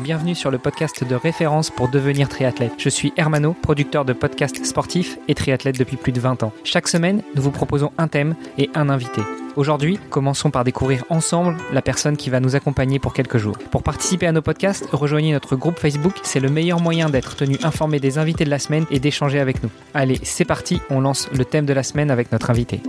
bienvenue sur le podcast de référence pour devenir triathlète. Je suis Hermano, producteur de podcasts sportifs et triathlète depuis plus de 20 ans. Chaque semaine, nous vous proposons un thème et un invité. Aujourd'hui, commençons par découvrir ensemble la personne qui va nous accompagner pour quelques jours. Pour participer à nos podcasts, rejoignez notre groupe Facebook, c'est le meilleur moyen d'être tenu informé des invités de la semaine et d'échanger avec nous. Allez, c'est parti, on lance le thème de la semaine avec notre invité.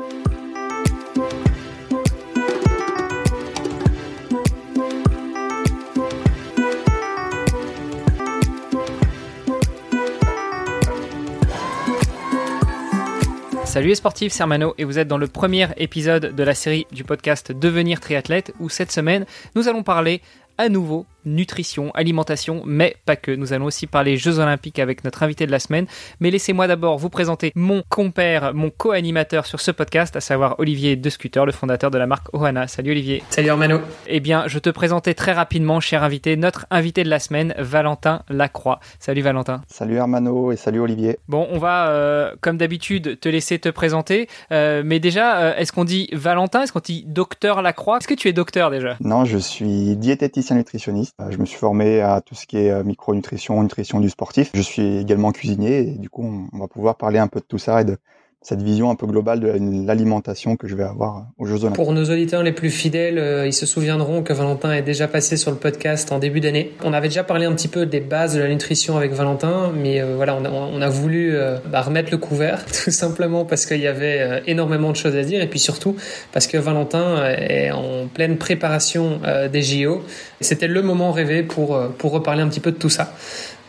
Salut les sportifs, c'est Armano et vous êtes dans le premier épisode de la série du podcast Devenir triathlète où cette semaine nous allons parler à nouveau nutrition, alimentation, mais pas que. Nous allons aussi parler Jeux Olympiques avec notre invité de la semaine. Mais laissez-moi d'abord vous présenter mon compère, mon co-animateur sur ce podcast, à savoir Olivier De Scooter, le fondateur de la marque Ohana. Salut Olivier. Salut Armano. Eh bien, je te présentais très rapidement, cher invité, notre invité de la semaine, Valentin Lacroix. Salut Valentin. Salut Armano et salut Olivier. Bon, on va, euh, comme d'habitude, te laisser te présenter. Euh, mais déjà, euh, est-ce qu'on dit Valentin? Est-ce qu'on dit docteur Lacroix? Est-ce que tu es docteur déjà? Non, je suis diététicien nutritionniste. Je me suis formé à tout ce qui est euh, micronutrition, nutrition du sportif. Je suis également cuisinier et du coup, on va pouvoir parler un peu de tout ça et de cette vision un peu globale de l'alimentation que je vais avoir aux Jeux Olympiques. Pour nos auditeurs les plus fidèles, euh, ils se souviendront que Valentin est déjà passé sur le podcast en début d'année. On avait déjà parlé un petit peu des bases de la nutrition avec Valentin, mais euh, voilà, on a, voulu euh, bah, remettre le couvert, tout simplement parce qu'il y avait énormément de choses à dire, et puis surtout parce que Valentin est en pleine préparation des JO. C'était le moment rêvé pour, pour reparler un petit peu de tout ça.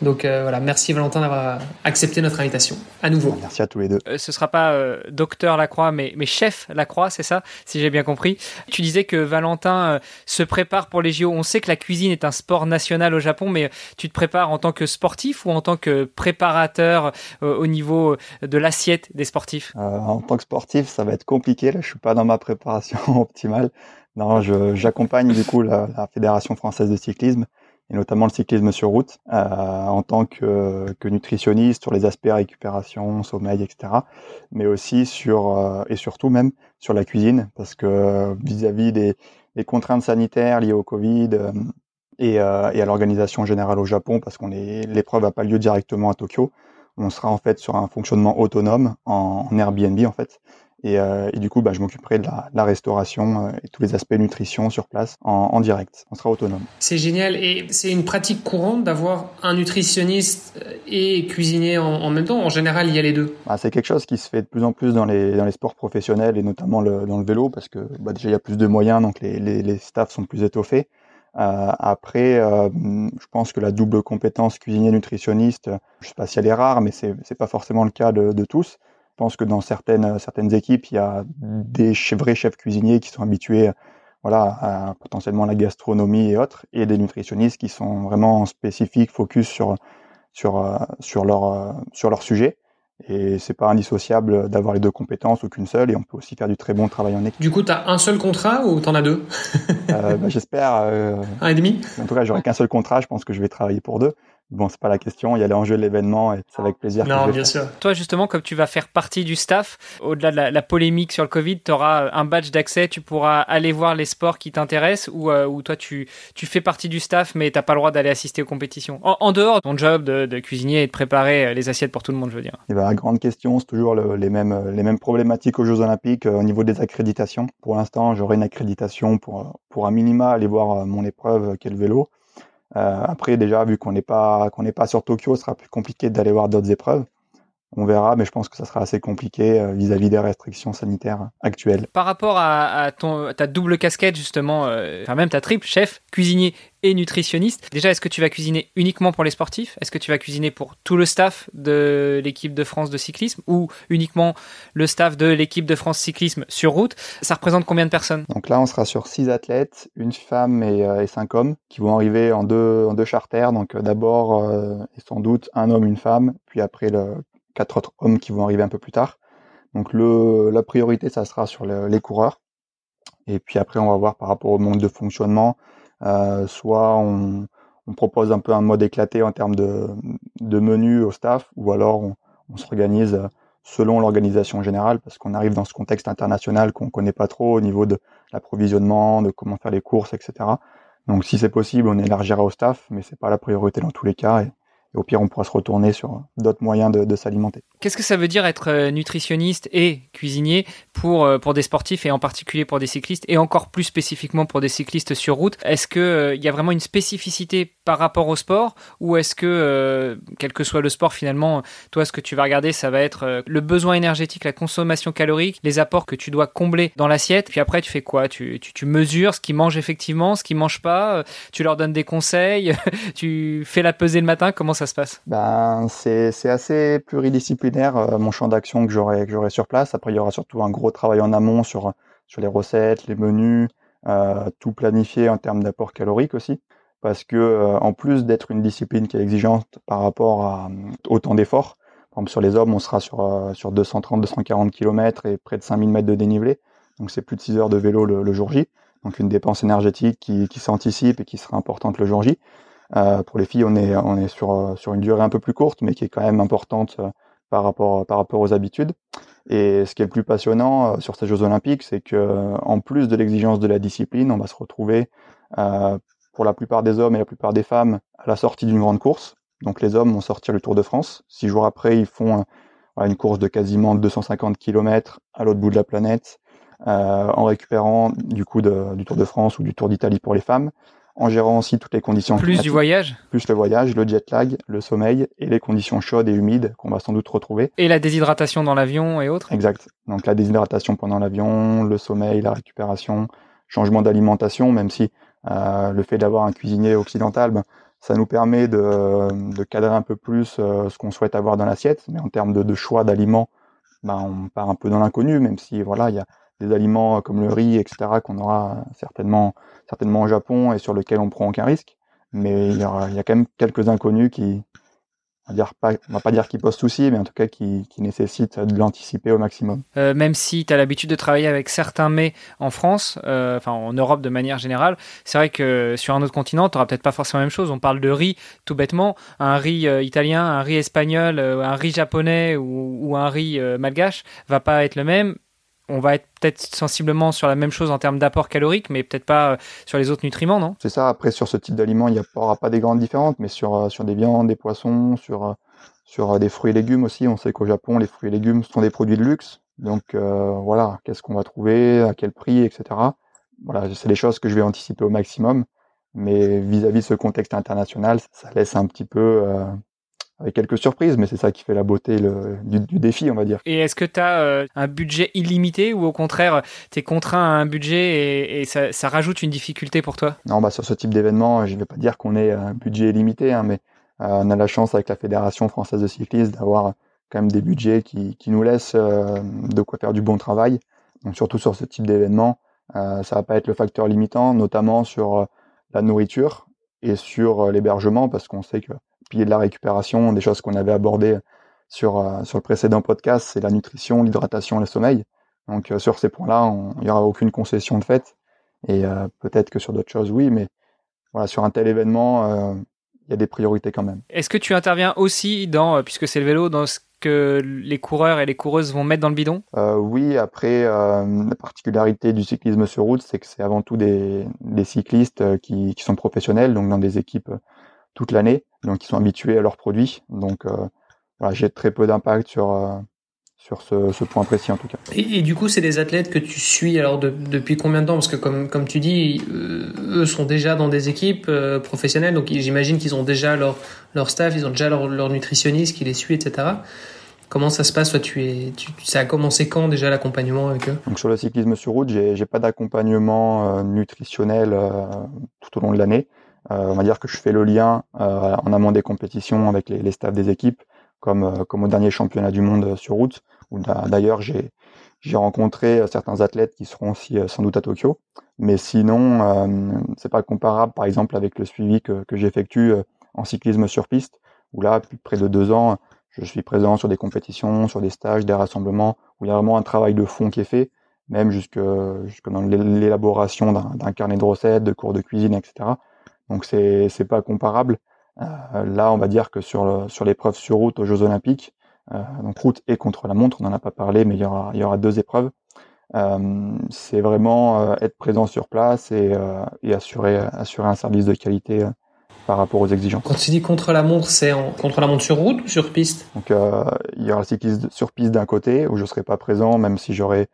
Donc euh, voilà, merci Valentin d'avoir accepté notre invitation à nouveau. Merci à tous les deux. Euh, ce sera pas euh, docteur Lacroix, mais, mais chef Lacroix, c'est ça, si j'ai bien compris. Tu disais que Valentin se prépare pour les JO. On sait que la cuisine est un sport national au Japon, mais tu te prépares en tant que sportif ou en tant que préparateur au niveau de l'assiette des sportifs? En tant que sportif, ça va être compliqué. Là, je suis pas dans ma préparation optimale. Non, j'accompagne du coup la, la Fédération française de cyclisme et notamment le cyclisme sur route, euh, en tant que, nutritionniste sur les aspects récupération, sommeil, etc. Mais aussi sur, euh, et surtout même sur la cuisine, parce que vis-à-vis des, contraintes sanitaires liées au Covid euh, et, à l'organisation générale au Japon, parce qu'on l'épreuve n'a pas lieu directement à Tokyo, on sera en fait sur un fonctionnement autonome en, en Airbnb en fait. Et, euh, et, du coup, bah, je m'occuperai de la, la restauration euh, et tous les aspects nutrition sur place en, en direct. On sera autonome. C'est génial. Et c'est une pratique courante d'avoir un nutritionniste euh, et cuisinier en, en, même temps. En général, il y a les deux? Bah, c'est quelque chose qui se fait de plus en plus dans les, dans les sports professionnels et notamment le, dans le vélo parce que bah, déjà, il y a plus de moyens, donc les, les, les staffs sont plus étoffés. Euh, après, euh, je pense que la double compétence cuisinier-nutritionniste, je sais pas si elle est rare, mais c'est, c'est pas forcément le cas de, de tous. Je pense que dans certaines, certaines équipes, il y a des vrais chefs cuisiniers qui sont habitués voilà, à potentiellement la gastronomie et autres, et des nutritionnistes qui sont vraiment spécifiques, focus sur, sur, sur, leur, sur leur sujet. Et c'est pas indissociable d'avoir les deux compétences ou qu'une seule, et on peut aussi faire du très bon travail en équipe. Du coup, tu as un seul contrat ou tu en as deux? Euh, bah, J'espère. Euh, un et demi? En tout cas, j'aurai qu'un seul contrat, je pense que je vais travailler pour deux. Bon, c'est pas la question. Il y a l'enjeu de l'événement et c'est avec plaisir. Non, bien sûr. Toi, justement, comme tu vas faire partie du staff, au-delà de la, la, polémique sur le Covid, tu auras un badge d'accès. Tu pourras aller voir les sports qui t'intéressent ou, euh, ou toi, tu, tu fais partie du staff, mais t'as pas le droit d'aller assister aux compétitions. En, en, dehors de ton job de, de, cuisinier et de préparer les assiettes pour tout le monde, je veux dire. Et ben, la grande question, c'est toujours le, les mêmes les mêmes problématiques aux Jeux Olympiques euh, au niveau des accréditations. Pour l'instant, j'aurai une accréditation pour pour un minima aller voir euh, mon épreuve qui est le vélo. Euh, après, déjà, vu qu'on n'est pas qu'on n'est pas sur Tokyo, ce sera plus compliqué d'aller voir d'autres épreuves. On verra, mais je pense que ça sera assez compliqué euh, vis-à-vis -vis des restrictions sanitaires actuelles. Par rapport à, à ton, ta double casquette, justement, euh, enfin même ta triple, chef, cuisinier et nutritionniste, déjà, est-ce que tu vas cuisiner uniquement pour les sportifs? Est-ce que tu vas cuisiner pour tout le staff de l'équipe de France de cyclisme ou uniquement le staff de l'équipe de France cyclisme sur route? Ça représente combien de personnes? Donc là, on sera sur six athlètes, une femme et, euh, et cinq hommes qui vont arriver en deux, en deux charters. Donc euh, d'abord, sans doute, un homme, une femme, puis après le quatre autres hommes qui vont arriver un peu plus tard. Donc le, la priorité, ça sera sur le, les coureurs. Et puis après, on va voir par rapport au monde de fonctionnement. Euh, soit on, propose un peu un mode éclaté en termes de, de menu au staff, ou alors on, s'organise selon l'organisation générale, parce qu'on arrive dans ce contexte international qu'on connaît pas trop au niveau de l'approvisionnement, de comment faire les courses, etc. Donc si c'est possible, on élargira au staff, mais c'est pas la priorité dans tous les cas. Et au pire, on pourra se retourner sur d'autres moyens de, s'alimenter. Qu'est-ce que ça veut dire être euh, nutritionniste et cuisinier pour, euh, pour des sportifs et en particulier pour des cyclistes et encore plus spécifiquement pour des cyclistes sur route? Est-ce qu'il euh, y a vraiment une spécificité par rapport au sport ou est-ce que, quel que soit le sport finalement, toi ce que tu vas regarder ça va être le besoin énergétique, la consommation calorique, les apports que tu dois combler dans l'assiette? Puis après tu fais quoi? Tu, tu, tu mesures ce qu'ils mangent effectivement, ce qu'ils mangent pas, tu leur donnes des conseils, tu fais la pesée le matin, comment ça se passe? Ben, C'est assez pluridisciplinaire euh, mon champ d'action que j'aurai sur place. Après, il y aura surtout un gros travail en amont sur, sur les recettes, les menus, euh, tout planifié en termes d'apport calorique aussi. Parce que euh, en plus d'être une discipline qui est exigeante par rapport à autant d'efforts, par exemple sur les hommes, on sera sur, sur 230-240 km et près de 5000 mètres de dénivelé. Donc c'est plus de 6 heures de vélo le, le, jour J. Donc une dépense énergétique qui, qui s'anticipe et qui sera importante le jour J. Euh, pour les filles, on est, on est sur, euh, sur une durée un peu plus courte, mais qui est quand même importante euh, par rapport, par rapport aux habitudes. Et ce qui est le plus passionnant sur ces Jeux Olympiques, c'est que en plus de l'exigence de la discipline, on va se retrouver pour la plupart des hommes et la plupart des femmes à la sortie d'une grande course. Donc les hommes vont sortir le Tour de France. Six jours après, ils font une course de quasiment 250 km à l'autre bout de la planète, en récupérant du coup du Tour de France ou du Tour d'Italie pour les femmes en gérant aussi toutes les conditions plus du voyage. Plus le voyage le jet lag le sommeil et les conditions chaudes et humides qu'on va sans doute retrouver. Et la déshydratation dans l'avion et autres. Exact. Donc la déshydratation pendant l'avion le sommeil la récupération changement d'alimentation même si euh, le fait d'avoir un cuisinier occidental ben, ça nous permet de, de, cadrer un peu plus euh, ce qu'on souhaite avoir dans l'assiette. Mais en termes de, de choix d'aliments ben, on part un peu dans l'inconnu même si voilà il y a des aliments comme le riz etc qu'on aura certainement certainement au Japon et sur lequel on prend aucun risque. Mais il y, a, quand même quelques inconnus qui, on va, pas, va pas dire qui posent souci, mais en tout cas qui, nécessitent de l'anticiper au maximum. Euh, même si tu as l'habitude de travailler avec certains mets en France, euh, enfin en Europe de manière générale, c'est vrai que sur un autre continent, tu n'auras peut-être pas forcément la même chose. On parle de riz tout bêtement, un riz euh, italien, un riz espagnol, euh, un riz japonais ou, ou un riz euh, malgache va pas être le même on va être peut-être sensiblement sur la même chose en termes d'apport calorique, mais peut-être pas euh, sur les autres nutriments, non? C'est ça. Après, sur ce type d'aliment, il n'y aura pas des grandes différences, mais sur, euh, des viandes, des poissons, sur, euh, des fruits et légumes aussi. On sait qu'au Japon, les fruits et légumes sont des produits de luxe. Donc voilà, qu'est-ce qu'on va trouver, à quel prix, etc. Voilà, c'est des choses que je vais anticiper au maximum. Mais vis-à-vis -vis de ce contexte international, ça laisse un petit peu avec quelques surprises, mais c'est ça qui fait la beauté le, du, du, défi, on va dire. Et est-ce que tu as euh, un budget illimité ou au contraire, tu es contraint à un budget et, et ça, ça, rajoute une difficulté pour toi? Non, bah, sur ce type d'événement, je ne vais pas dire qu'on ait un budget illimité, hein, mais euh, on a la chance avec la Fédération française de cyclisme d'avoir quand même des budgets qui, qui nous laissent euh, de quoi faire du bon travail. Donc surtout sur ce type d'événement, ça va pas être le facteur limitant, notamment sur la nourriture et sur l'hébergement, parce qu'on sait que pilier de la récupération, des choses qu'on avait abordées sur, euh, sur le précédent podcast, c'est la nutrition, l'hydratation, le sommeil. Donc euh, sur ces points-là, il n'y aura aucune concession de fait. Et euh, peut-être que sur d'autres choses, oui, mais voilà, sur un tel événement, il y a des priorités quand même. Est-ce que tu interviens aussi dans, puisque c'est le vélo, dans ce que les coureurs et les coureuses vont mettre dans le bidon? Euh, Oui, après, euh, la particularité du cyclisme sur route, c'est que c'est avant tout des, des cyclistes qui, qui, sont professionnels, donc dans des équipes toute l'année, donc ils sont habitués à leurs produits. Donc euh, voilà, j'ai très peu d'impact sur euh, sur ce, ce, point précis en tout cas. Et, et du coup, c'est des athlètes que tu suis alors de, depuis combien de temps? Parce que comme, comme tu dis, euh, eux sont déjà dans des équipes euh, professionnelles, donc j'imagine qu'ils ont déjà leur, leur staff, ils ont déjà leur, leur nutritionniste qui les suit, etc. Comment ça se passe? Toi, tu es, tu, ça a commencé quand déjà l'accompagnement avec eux? Donc sur le cyclisme sur route, j'ai pas d'accompagnement euh, nutritionnel tout au long de l'année. Euh, on va dire que je fais le lien euh, en amont des compétitions avec les, les staffs des équipes, comme, euh, comme au dernier championnat du monde sur route, où d'ailleurs j'ai j'ai rencontré certains athlètes qui seront aussi sans doute à Tokyo, mais sinon euh, c'est pas comparable par exemple avec le suivi que, que j'effectue en cyclisme sur piste, où là depuis près de deux ans je suis présent sur des compétitions, sur des stages, des rassemblements, où il y a vraiment un travail de fond qui est fait, même jusque, jusque dans l'élaboration d'un carnet de recettes, de cours de cuisine, etc. Donc c'est c'est pas comparable. Euh, là, on va dire que sur le, sur l'épreuve sur route aux Jeux Olympiques, euh, donc route et contre la montre, on n'en a pas parlé, mais il y aura il y aura deux épreuves. c'est vraiment être présent sur place et, et, assurer, assurer un service de qualité par rapport aux exigences. Quand tu dis contre la montre, c'est contre la montre sur route ou sur piste? Donc il y aura le cycliste sur piste d'un côté où je serai pas présent, même si j'aurais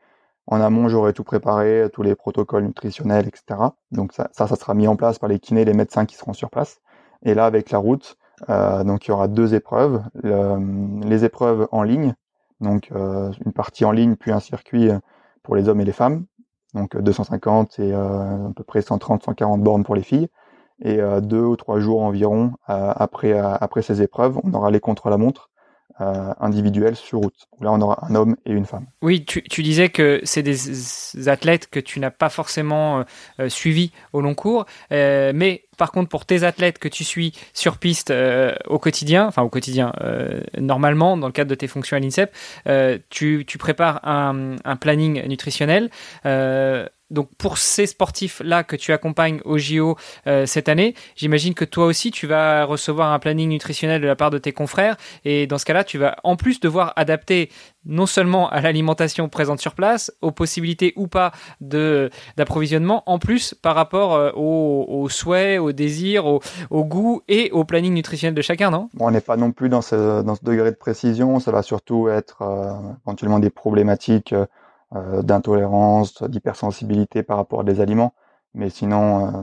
en amont, j'aurai tout préparé, tous les protocoles nutritionnels, etc. Donc ça, ça, sera mis en place par les kinés, les médecins qui seront sur place. Et là, avec la route, euh, donc il y aura deux épreuves. les épreuves en ligne, donc euh, une partie en ligne, puis un circuit pour les hommes et les femmes. Donc 250 et euh, à peu près 130-140 bornes pour les filles. Et deux ou trois jours environ après, après ces épreuves, on aura les contre-la-montre euh, sur route. là, on aura un homme et une femme. Oui, tu, tu disais que c'est des athlètes que tu n'as pas forcément euh, euh, suivis au long cours, mais par contre, pour tes athlètes que tu suis sur piste au quotidien, enfin au quotidien, normalement, dans le cadre de tes fonctions à l'INSEP, tu, tu, prépares un, un planning nutritionnel donc pour ces sportifs-là que tu accompagnes au JO euh, cette année, j'imagine que toi aussi tu vas recevoir un planning nutritionnel de la part de tes confrères. Et dans ce cas-là, tu vas en plus devoir adapter non seulement à l'alimentation présente sur place, aux possibilités ou pas de d'approvisionnement, en plus par rapport euh, aux, souhaits, aux désirs, au, au, goût et au planning nutritionnel de chacun, non? On n'est pas non plus dans ce, dans ce degré de précision, ça va surtout être euh, éventuellement des problématiques euh, d'intolérance, d'hypersensibilité par rapport à des aliments. Mais sinon, euh,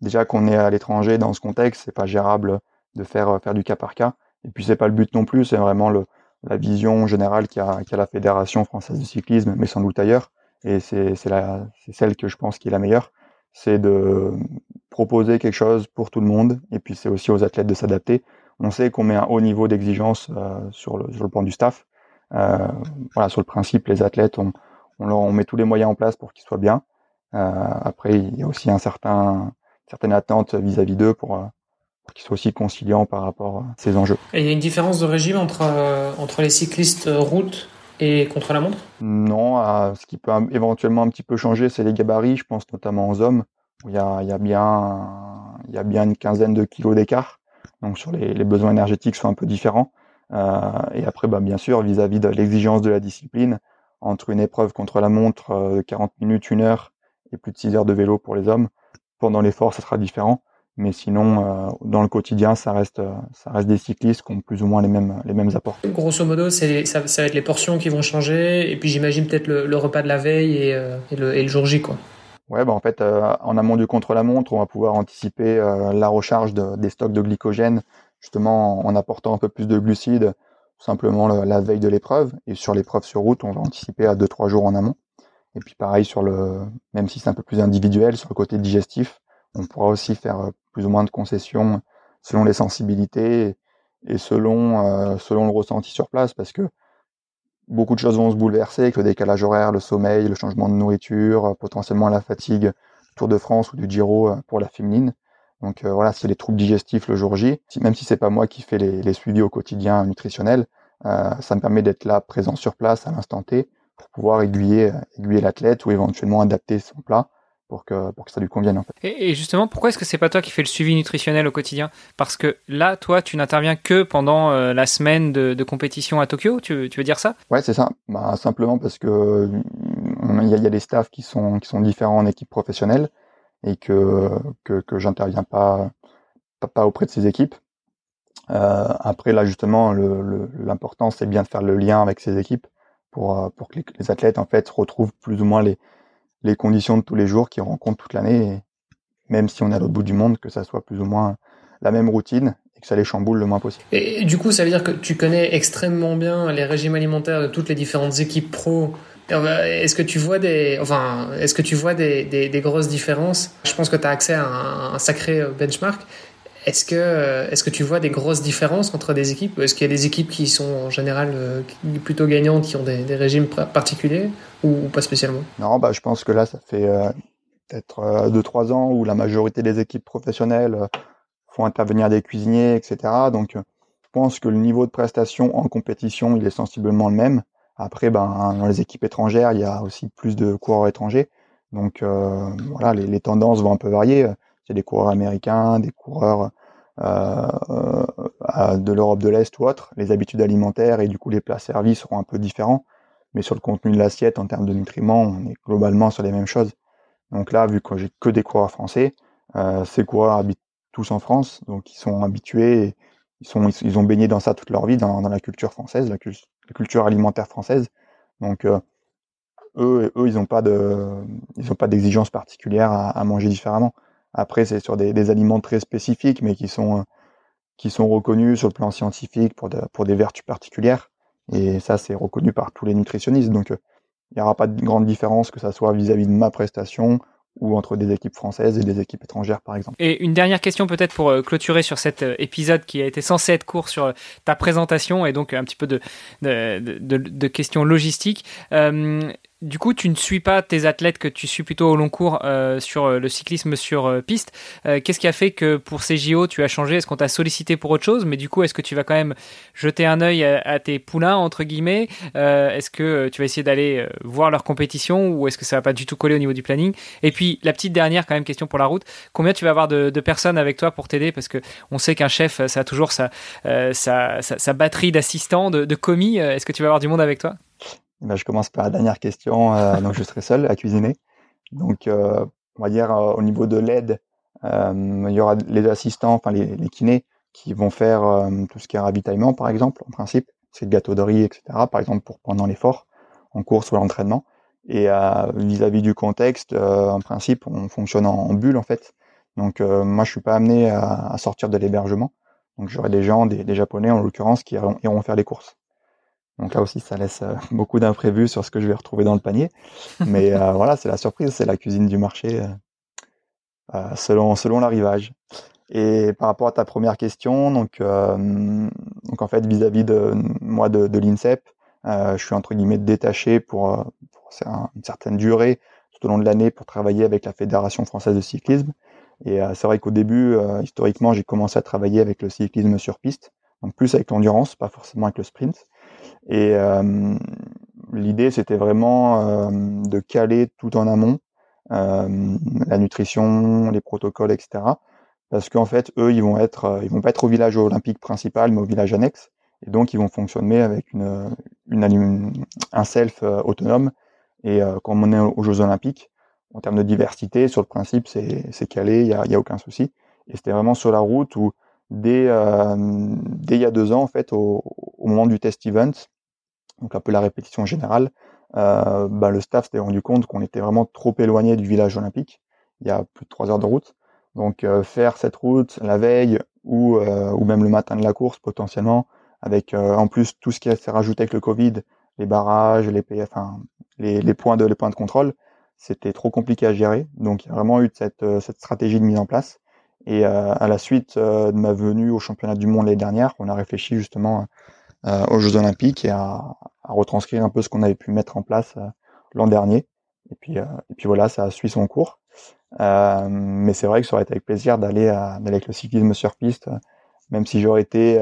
déjà qu'on est à l'étranger dans ce contexte, c'est pas gérable de faire euh, faire du cas par cas. Et puis c'est pas le but non plus, c'est vraiment le, la vision générale qu'a qu la Fédération française de cyclisme, mais sans doute ailleurs. Et c'est celle que je pense qui est la meilleure, c'est de proposer quelque chose pour tout le monde. Et puis c'est aussi aux athlètes de s'adapter. On sait qu'on met un haut niveau d'exigence sur, le, sur le plan du staff. Euh, voilà, sur le principe, les athlètes ont, on, met tous les moyens en place pour qu'ils soient bien. Euh, après, il y a aussi un certain, certaine attente vis-à-vis d'eux pour, euh, pour qu'ils soient aussi conciliants par rapport à ces enjeux. Et il y a une différence de régime entre, euh, entre les cyclistes route et contre la montre? Non, ce qui peut éventuellement un petit peu changer, c'est les gabarits. Je pense notamment aux hommes, où il y a, il y a, bien, il y a bien une quinzaine de kilos d'écart. Donc sur les, les, besoins énergétiques sont un peu différents. Euh, et après, bah, bien sûr, vis-à-vis -vis de l'exigence de la discipline, entre une épreuve contre la montre, 40 euh, minutes, une heure et plus de 6 heures de vélo pour les hommes. Pendant l'effort, ça sera différent. Mais sinon, euh, dans le quotidien, ça reste, euh, ça reste des cyclistes qui ont plus ou moins les mêmes, les mêmes apports. Grosso modo, c'est, ça, ça, va être les portions qui vont changer, et puis j'imagine peut-être le, repas de la veille et, et, le, et, le, jour J, quoi. Ouais, bah en fait, en amont du contre-la-montre, on va pouvoir anticiper la recharge de, des stocks de glycogène, justement en apportant un peu plus de glucides simplement la, veille de l'épreuve. Et sur l'épreuve sur route, on va anticiper à 2-3 jours en amont. Et puis pareil sur le, même si c'est un peu plus individuel, sur le côté digestif, on pourra aussi faire euh, plus ou moins de concessions selon les sensibilités et selon euh, selon le ressenti sur place, parce que beaucoup de choses vont se bouleverser, avec le décalage horaire, le sommeil, le changement de nourriture, potentiellement la fatigue, Tour de France ou du Giro euh, pour la féminine. Donc euh, voilà, c'est les troubles digestifs le jour J. Même si c'est pas moi qui fais les, suivis au quotidien nutritionnels, euh, ça me permet d'être là, présent sur place à l'instant T, pour pouvoir aiguiller, aiguiller l'athlète ou éventuellement adapter son plat pour que, pour que ça lui convienne en fait. Et, justement, pourquoi est-ce que c'est pas toi qui fais le suivi nutritionnel au quotidien? Parce que là, toi, tu n'interviens que pendant euh, la semaine de, compétition à Tokyo, tu, tu veux dire ça? Ouais, c'est ça. Bah, simplement parce que il y, y, a des staffs qui sont, qui sont différents en équipe professionnelle et que que, que j'interviens pas, pas, auprès de ces équipes. Euh, après là justement l'important c'est bien de faire le lien avec ces équipes pour euh, pour que les, athlètes en fait retrouvent plus ou moins les les conditions de tous les jours qu'ils rencontrent toute l'année même si on est à l'autre bout du monde que ça soit plus ou moins la même routine et que ça les chamboule le moins possible. Et du coup, ça veut dire que tu connais extrêmement bien les régimes alimentaires de toutes les différentes équipes pro est-ce que tu vois des, enfin, est-ce que tu vois des, des, grosses différences? Je pense que tu as accès à un, sacré benchmark. Est-ce que, est-ce que tu vois des grosses différences entre des équipes? Est-ce qu'il y a des équipes qui sont en général euh, plutôt gagnantes, qui ont des, des régimes particuliers ou, pas spécialement? Non, bah, je pense que là, ça fait euh, peut-être 2-3 euh, ans où la majorité des équipes professionnelles font intervenir des cuisiniers, etc. Donc, je pense que le niveau de prestation en compétition, il est sensiblement le même. Après, ben, dans les équipes étrangères, il y a aussi plus de coureurs étrangers. Donc euh, voilà, les, tendances vont un peu varier. Il y a des coureurs américains, des coureurs euh, euh de l'Europe de l'Est ou autres. Les habitudes alimentaires et du coup les plats servis seront un peu différents. mais sur le contenu de l'assiette en termes de nutriments, on est globalement sur les mêmes choses. Donc là, vu que j'ai que des coureurs français, euh, ces coureurs habitent tous en France, donc ils sont habitués, ils sont, ils, ont baigné dans ça toute leur vie, dans, la culture française, la, culture alimentaire française. Donc euh, eux, eux, ils n'ont pas de, ils d'exigence particulière à, manger différemment. Après, c'est sur des, aliments très spécifiques, mais qui sont, qui sont reconnus sur le plan scientifique pour, des vertus particulières. Et ça, c'est reconnu par tous les nutritionnistes. Donc, il n'y aura pas de grande différence que ça soit vis-à-vis de ma prestation ou entre des équipes françaises et des équipes étrangères, par exemple. Et une dernière question peut-être pour euh, clôturer sur cet euh, épisode qui a été censé être court sur euh, ta présentation et donc un petit peu de, questions logistiques du coup, tu ne suis pas tes athlètes que tu suis plutôt au long cours euh, sur euh, le cyclisme sur euh, piste. Qu'est-ce qui a fait que pour ces JO, tu as changé? Est-ce qu'on t'a sollicité pour autre chose? Mais du coup, est-ce que tu vas quand même jeter un œil à, tes poulains, entre guillemets? Est-ce que tu vas essayer d'aller voir leur compétition ou est-ce que ça va pas du tout coller au niveau du planning? Et puis, la petite dernière quand même question pour la route. Combien tu vas avoir de, personnes avec toi pour t'aider? Parce que on sait qu'un chef, ça a toujours sa, sa, batterie d'assistants, de commis. Est-ce que tu vas avoir du monde avec toi? Eh ben, je commence par la dernière question. Euh, donc, je serai seul à cuisiner. Donc, euh, on va dire euh, au niveau de l'aide, il y aura les assistants, enfin les, les, kinés, qui vont faire tout ce qui est ravitaillement, par exemple, en principe. C'est le gâteau de riz, etc. Par exemple, pour pendant l'effort, en course ou à l'entraînement. Et vis-à-vis du contexte, en principe, on fonctionne en, bulle, en fait. Donc, moi, je suis pas amené à, à sortir de l'hébergement. Donc, j'aurai des gens, des, des Japonais en l'occurrence, qui iront faire les courses. Donc là aussi, ça laisse euh, beaucoup d'imprévus sur ce que je vais retrouver dans le panier. Mais euh, voilà, c'est la surprise, c'est la cuisine du marché euh, selon, selon l'arrivage. Et par rapport à ta première question, donc, donc en fait, vis-à-vis de moi de, de l'INSEP, je suis entre guillemets détaché pour, pour une certaine durée tout au long de l'année pour travailler avec la Fédération française de cyclisme. Et c'est vrai qu'au début, historiquement, j'ai commencé à travailler avec le cyclisme sur piste, donc plus avec l'endurance, pas forcément avec le sprint. Et euh, l'idée, c'était vraiment euh, de caler tout en amont euh, la nutrition, les protocoles, etc. Parce qu'en fait, eux, ils vont être, ils vont pas être au village olympique principal, mais au village annexe. Et donc, ils vont fonctionner avec une, une, un self autonome. Et comme on est aux Jeux Olympiques, en termes de diversité, sur le principe, c'est calé, il n'y a, y a, aucun souci. Et c'était vraiment sur la route où, dès, euh, dès il y a deux ans, en fait, au, au moment du test event, donc un peu la répétition générale, euh, bah, le staff s'était rendu compte qu'on était vraiment trop éloigné du village olympique. Il y a plus de trois heures de route. Donc euh, faire cette route la veille ou, euh, ou même le matin de la course potentiellement, avec euh, en plus tout ce qui été rajouté avec le Covid, les barrages, les, enfin, les, les, points de, les points de contrôle, c'était trop compliqué à gérer. Donc il y a vraiment eu cette, cette stratégie de mise en place. Et à la suite de ma venue au championnat du monde l'année dernière, on a réfléchi justement euh, aux Jeux Olympiques et à, à, retranscrire un peu ce qu'on avait pu mettre en place euh, l'an dernier. Et puis, euh, et puis voilà, ça suit son cours. mais c'est vrai que ça aurait été avec plaisir d'aller avec le cyclisme sur piste, même si j'aurais été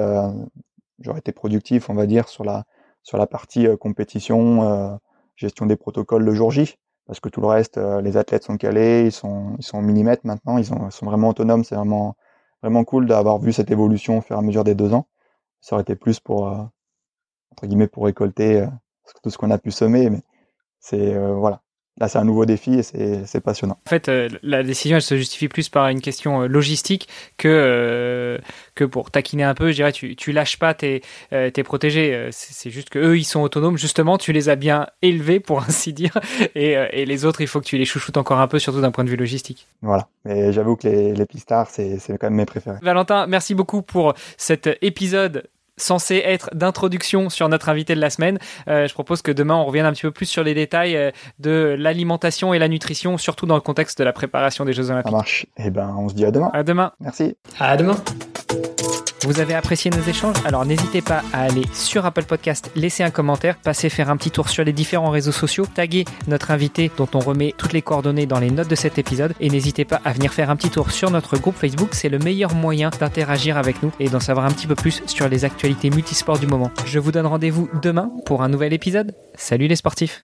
j'aurais été productif, on va dire, sur la sur la partie compétition, gestion des protocoles le jour J, parce que tout le reste, les athlètes sont calés, ils sont ils sont au millimètre maintenant, ils, ils sont vraiment autonomes, c'est vraiment vraiment cool d'avoir vu cette évolution au fur et à mesure des deux ans ça aurait été plus pour euh, entre guillemets pour récolter euh, tout ce qu'on a pu semer, mais c'est euh, voilà. Là, c'est un nouveau défi et c'est passionnant. En fait, la décision, elle se justifie plus par une question logistique que, que pour taquiner un peu. Je dirais, tu, tu lâches pas tes, tes protégés. C'est juste que eux, ils sont autonomes. Justement, tu les as bien élevés, pour ainsi dire. Et, et les autres, il faut que tu les chouchoutes encore un peu, surtout d'un point de vue logistique. Voilà. Mais j'avoue que les, les pistards, c'est quand même mes préférés. Valentin, merci beaucoup pour cet épisode censé être d'introduction sur notre invité de la semaine. Euh, je propose que demain, on revienne un petit peu plus sur les détails euh, de l'alimentation et la nutrition, surtout dans le contexte de la préparation des Jeux Olympiques. Ça marche. Eh ben, on se dit à demain. À demain. Merci. À demain. Vous avez apprécié nos échanges Alors n'hésitez pas à aller sur Apple Podcast, laisser un commentaire, passer faire un petit tour sur les différents réseaux sociaux, taguer notre invité dont on remet toutes les coordonnées dans les notes de cet épisode et n'hésitez pas à venir faire un petit tour sur notre groupe Facebook, c'est le meilleur moyen d'interagir avec nous et d'en savoir un petit peu plus sur les actualités multisports du moment. Je vous donne rendez-vous demain pour un nouvel épisode. Salut les sportifs